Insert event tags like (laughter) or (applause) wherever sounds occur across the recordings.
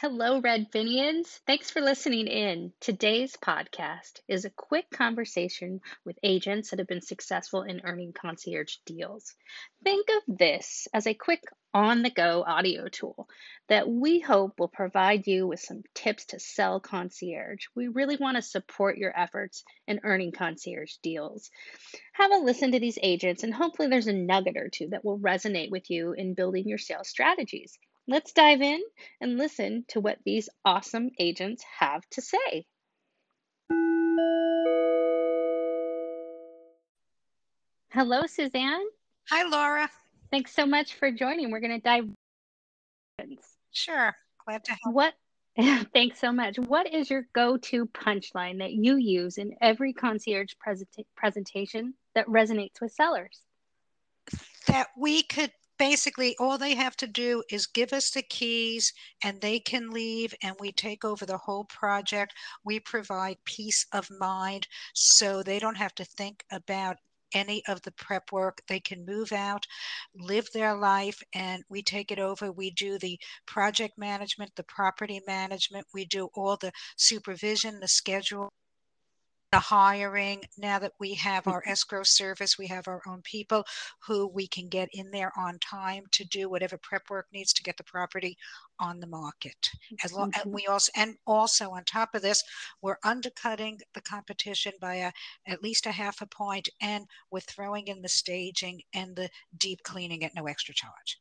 Hello, Redfinians. Thanks for listening in. Today's podcast is a quick conversation with agents that have been successful in earning concierge deals. Think of this as a quick on the go audio tool that we hope will provide you with some tips to sell concierge. We really want to support your efforts in earning concierge deals. Have a listen to these agents, and hopefully, there's a nugget or two that will resonate with you in building your sales strategies. Let's dive in and listen to what these awesome agents have to say. Hello, Suzanne. Hi, Laura. Thanks so much for joining. We're going to dive. In. Sure. Glad to help. What? (laughs) Thanks so much. What is your go-to punchline that you use in every concierge present- presentation that resonates with sellers? That we could basically all they have to do is give us the keys and they can leave and we take over the whole project. We provide peace of mind so they don't have to think about any of the prep work. They can move out live their life and we take it over. We do the project management the property management. We do all the supervision the schedule the hiring. Now that we have our mm-hmm. escrow service, we have our own people who we can get in there on time to do whatever prep work needs to get the property on the market. As long and mm-hmm. we also and also on top of this, we're undercutting the competition by a, at least a half a point, and we're throwing in the staging and the deep cleaning at no extra charge.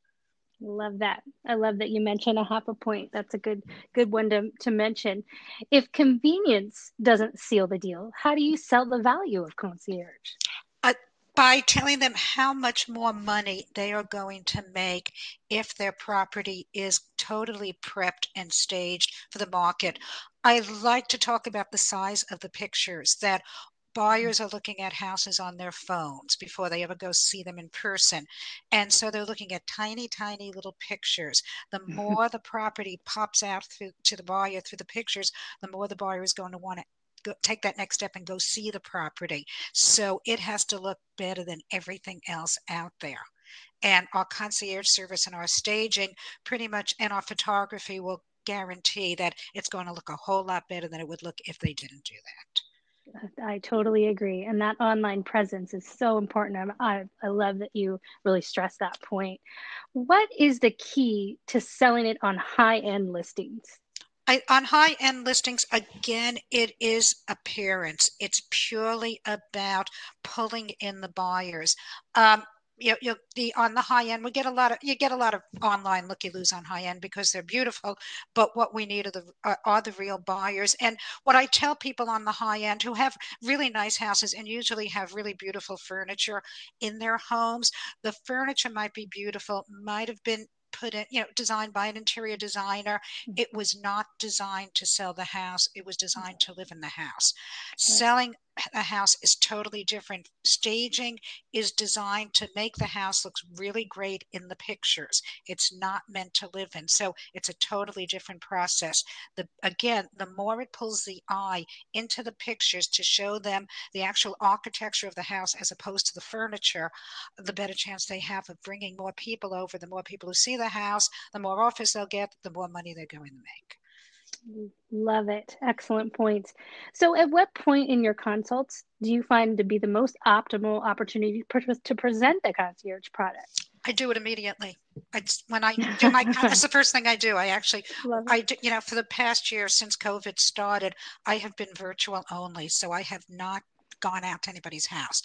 Love that. I love that you mentioned a half a point. That's a good good one to, to mention. If convenience doesn't seal the deal, how do you sell the value of concierge? Uh, by telling them how much more money they are going to make if their property is totally prepped and staged for the market. I like to talk about the size of the pictures that Mm. buyers are looking at houses on their phones before they ever go see them in person. And so they're looking at tiny, tiny little pictures. The mm-hmm. more the property pops out through, to the buyer through the pictures, the more the buyer is going to want to Go, take that next step and go see the property. So it has to look better than everything else out there. And our concierge service and our staging, pretty much, and our photography will guarantee that it's going to look a whole lot better than it would look if they didn't do that. I totally agree. And that online presence is so important. I, I love that you really stress that point. What is the key to selling it on high end listings? I, on high end listings, again, it is appearance. It's purely about pulling in the buyers. Um, you, you the on the high end we get a lot of you get a lot of online looky loos on high end because they're beautiful but what we need are the are, are the real buyers and what i tell people on the high end who have really nice houses and usually have really beautiful furniture in their homes the furniture might be beautiful might have been put in, you know, designed by an interior designer. Mm. It was not designed to sell the house. It was designed to live in the house. Selling a house is totally different. Staging is designed to make the house look really great in the pictures. It's not meant to live in. So it's a totally different process. The again, the more it pulls the eye into the pictures to show them the actual architecture of the house as opposed to the furniture, the better chance they have of bringing more people over. The more people who see the house, the more offers they'll get, the more money they're going to make. Love it. Excellent points. So, at what point in your consults do you find to be the most optimal opportunity to present the concierge product? I do it immediately. It's when I (laughs) do my. that's the first thing I do. I actually, I do, you know, for the past year since COVID started, I have been virtual only, so I have not gone out to anybody's house.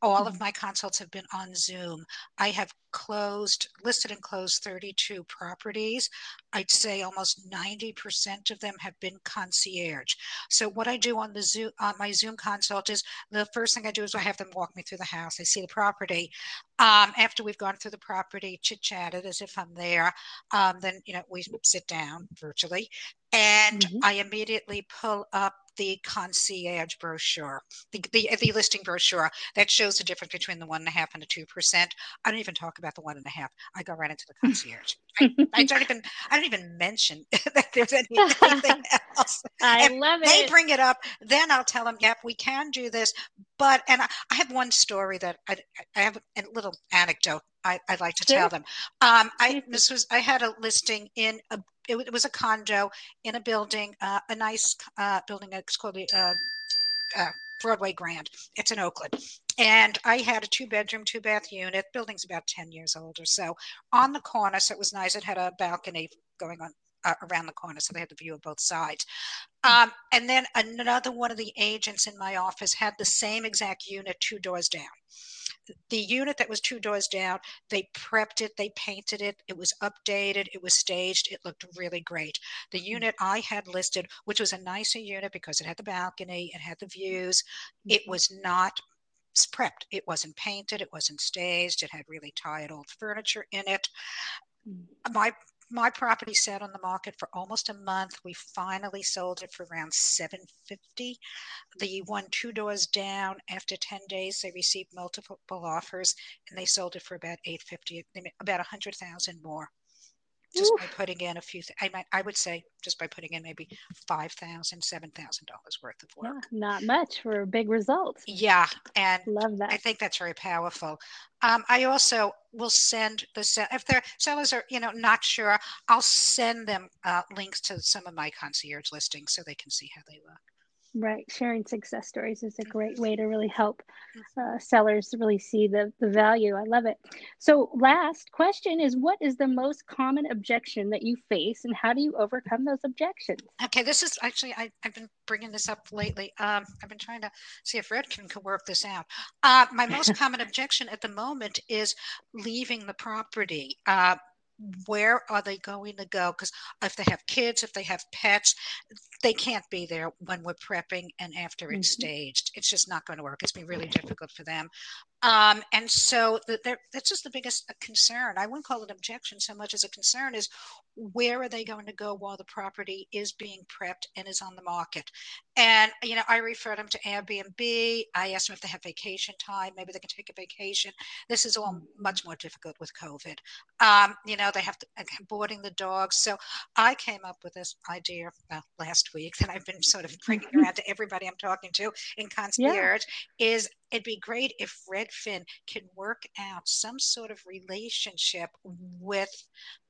All of mm-hmm. my consults have been on Zoom. I have closed, listed and closed 32 properties. I'd say almost 90% of them have been concierge. So what I do on the Zoom, on my Zoom consult is the first thing I do is I have them walk me through the house. I see the property. Um, after we've gone through the property, chit chatted as if I'm there, um, then you know we sit down virtually, and mm-hmm. I immediately pull up the concierge brochure, the, the, the listing brochure that shows the difference between the one and a half and the two percent. I don't even talk about the one and a half. I go right into the concierge. I, I, don't even I don't even mention (laughs) that there's any, (laughs) anything else. I and love it. They bring it up, then I'll tell them, "Yep, we can do this, but and I, I have one story that I, I have a little anecdote I, would like to sure. tell them. Um, I this was I had a listing in a it, it was a condo in a building, uh, a nice uh, building. It's called the uh, uh, Broadway Grand. It's in Oakland. And I had a two bedroom, two bath unit. Building's about 10 years old or so on the corner. So it was nice. It had a balcony going on uh, around the corner, so they had the view of both sides. Um, and then another one of the agents in my office had the same exact unit two doors down the unit that was two doors down, they prepped it, they painted it, it was updated, it was staged, it looked really great. The mm. unit I had listed, which was a nicer unit because it had the balcony, it had the views, it mm-hmm. was not prepped. It wasn't painted, it wasn't staged, it had really tired old furniture in it. Mm. My my property sat on the market for almost a month. We finally sold it for around 750. The one two doors down, after 10 days, they received multiple offers and they sold it for about 850, about 100,000 more just Oof. by putting in a few th- I might I would say just by putting in maybe five thousand, seven thousand dollars worth of work. Yeah, not much for a big result. Yeah, and love that. I think that's very powerful. Um, I also will send the sell if their sellers are you know not sure, I'll send them uh, links to some of my concierge listings so they can see how they look. Right. Sharing success stories is a great way to really help uh, sellers really see the, the value. I love it. So, last question is what is the most common objection that you face and how do you overcome those objections? Okay. This is actually, I, have been bringing this up lately. Um, I've been trying to see if Red can, can work this out. Uh, my most (laughs) common objection at the moment is leaving the property. Uh, where are they going to go? Because if they have kids, if they have pets, they can't be there when we're prepping and after it's mm-hmm. staged. It's just not going to work. It's been really difficult for them. Um, and so the, that's just the biggest uh, concern. I wouldn't call it an objection so much as a concern is where are they going to go while the property is being prepped and is on the market? And, you know, I refer them to Airbnb. I ask them if they have vacation time. Maybe they can take a vacation. This is all much more difficult with COVID. Um, you know, they have to boarding the dogs. So I came up with this idea uh, last week that I've been sort of bringing around to everybody I'm talking to in concierge yeah. is it'd be great if Redfin can work out some sort of relationship with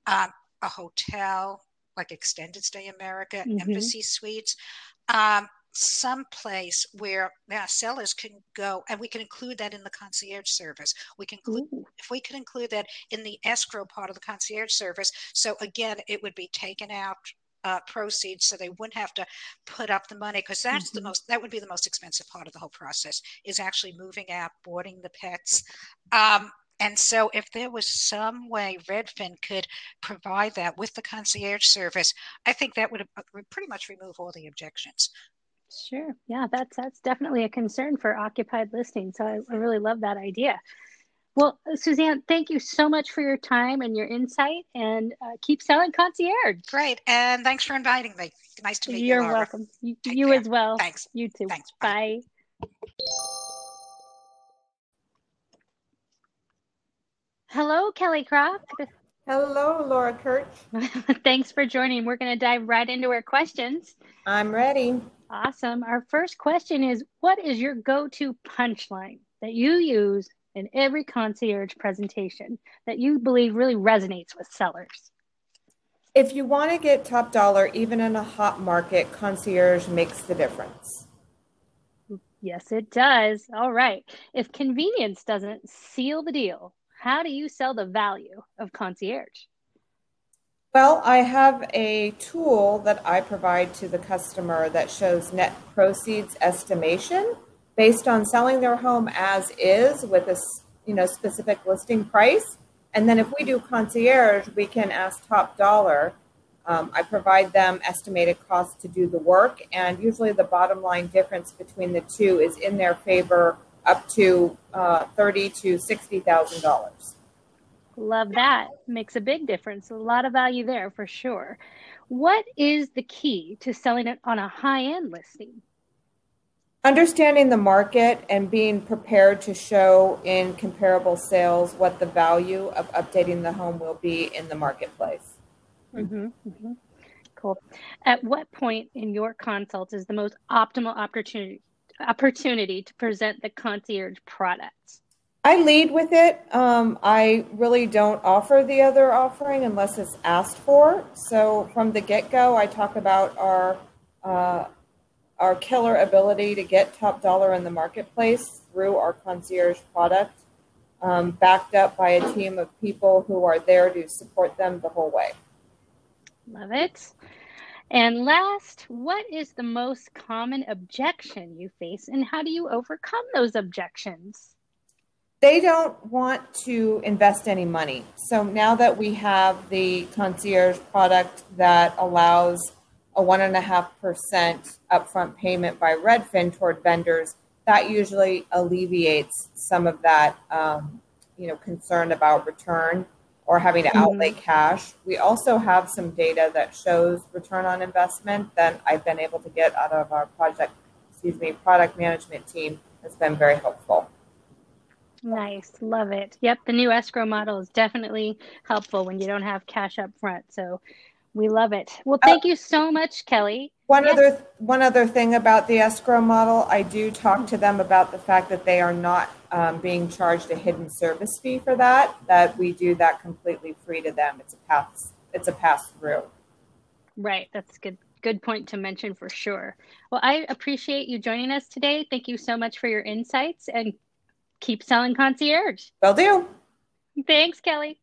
um, a hotel like Extended Stay America, mm-hmm. Embassy Suites. Um, some place where yeah, sellers can go and we can include that in the concierge service we can include Ooh. if we could include that in the escrow part of the concierge service so again it would be taken out uh, proceeds so they wouldn't have to put up the money because that's mm-hmm. the most that would be the most expensive part of the whole process is actually moving out boarding the pets um, and so if there was some way redfin could provide that with the concierge service i think that would uh, pretty much remove all the objections Sure. Yeah, that's that's definitely a concern for occupied listings. So I, I really love that idea. Well, Suzanne, thank you so much for your time and your insight and uh, keep selling concierge. Great. And thanks for inviting me. Nice to meet You're you. You're welcome. You, you as well. Thanks. You too. Thanks. Bye. Bye. Hello, Kelly Croft. Hello, Laura Kirch. (laughs) Thanks for joining. We're going to dive right into our questions. I'm ready. Awesome. Our first question is What is your go to punchline that you use in every concierge presentation that you believe really resonates with sellers? If you want to get top dollar, even in a hot market, concierge makes the difference. Yes, it does. All right. If convenience doesn't seal the deal, how do you sell the value of concierge? Well, I have a tool that I provide to the customer that shows net proceeds estimation based on selling their home as is with a you know specific listing price. And then if we do concierge, we can ask top dollar. Um, I provide them estimated costs to do the work, and usually the bottom line difference between the two is in their favor, up to uh, thirty to sixty thousand dollars. Love that. Makes a big difference. A lot of value there for sure. What is the key to selling it on a high end listing? Understanding the market and being prepared to show in comparable sales what the value of updating the home will be in the marketplace. Mm-hmm, mm-hmm. Cool. At what point in your consult is the most optimal opportunity opportunity to present the concierge products? I lead with it. Um, I really don't offer the other offering unless it's asked for. So from the get go, I talk about our uh, our killer ability to get top dollar in the marketplace through our concierge product, um, backed up by a team of people who are there to support them the whole way. Love it. And last, what is the most common objection you face, and how do you overcome those objections? They don't want to invest any money. So now that we have the concierge product that allows a 1.5% upfront payment by Redfin toward vendors, that usually alleviates some of that um, you know, concern about return or having to mm-hmm. outlay cash. We also have some data that shows return on investment that I've been able to get out of our project, excuse me, product management team has been very helpful. Nice, love it. Yep, the new escrow model is definitely helpful when you don't have cash up front. So we love it. Well, thank uh, you so much, Kelly. One yes. other one other thing about the escrow model, I do talk to them about the fact that they are not um, being charged a hidden service fee for that. That we do that completely free to them. It's a pass. It's a pass through. Right. That's good. Good point to mention for sure. Well, I appreciate you joining us today. Thank you so much for your insights and keep selling concierge. Will do. Thanks, Kelly.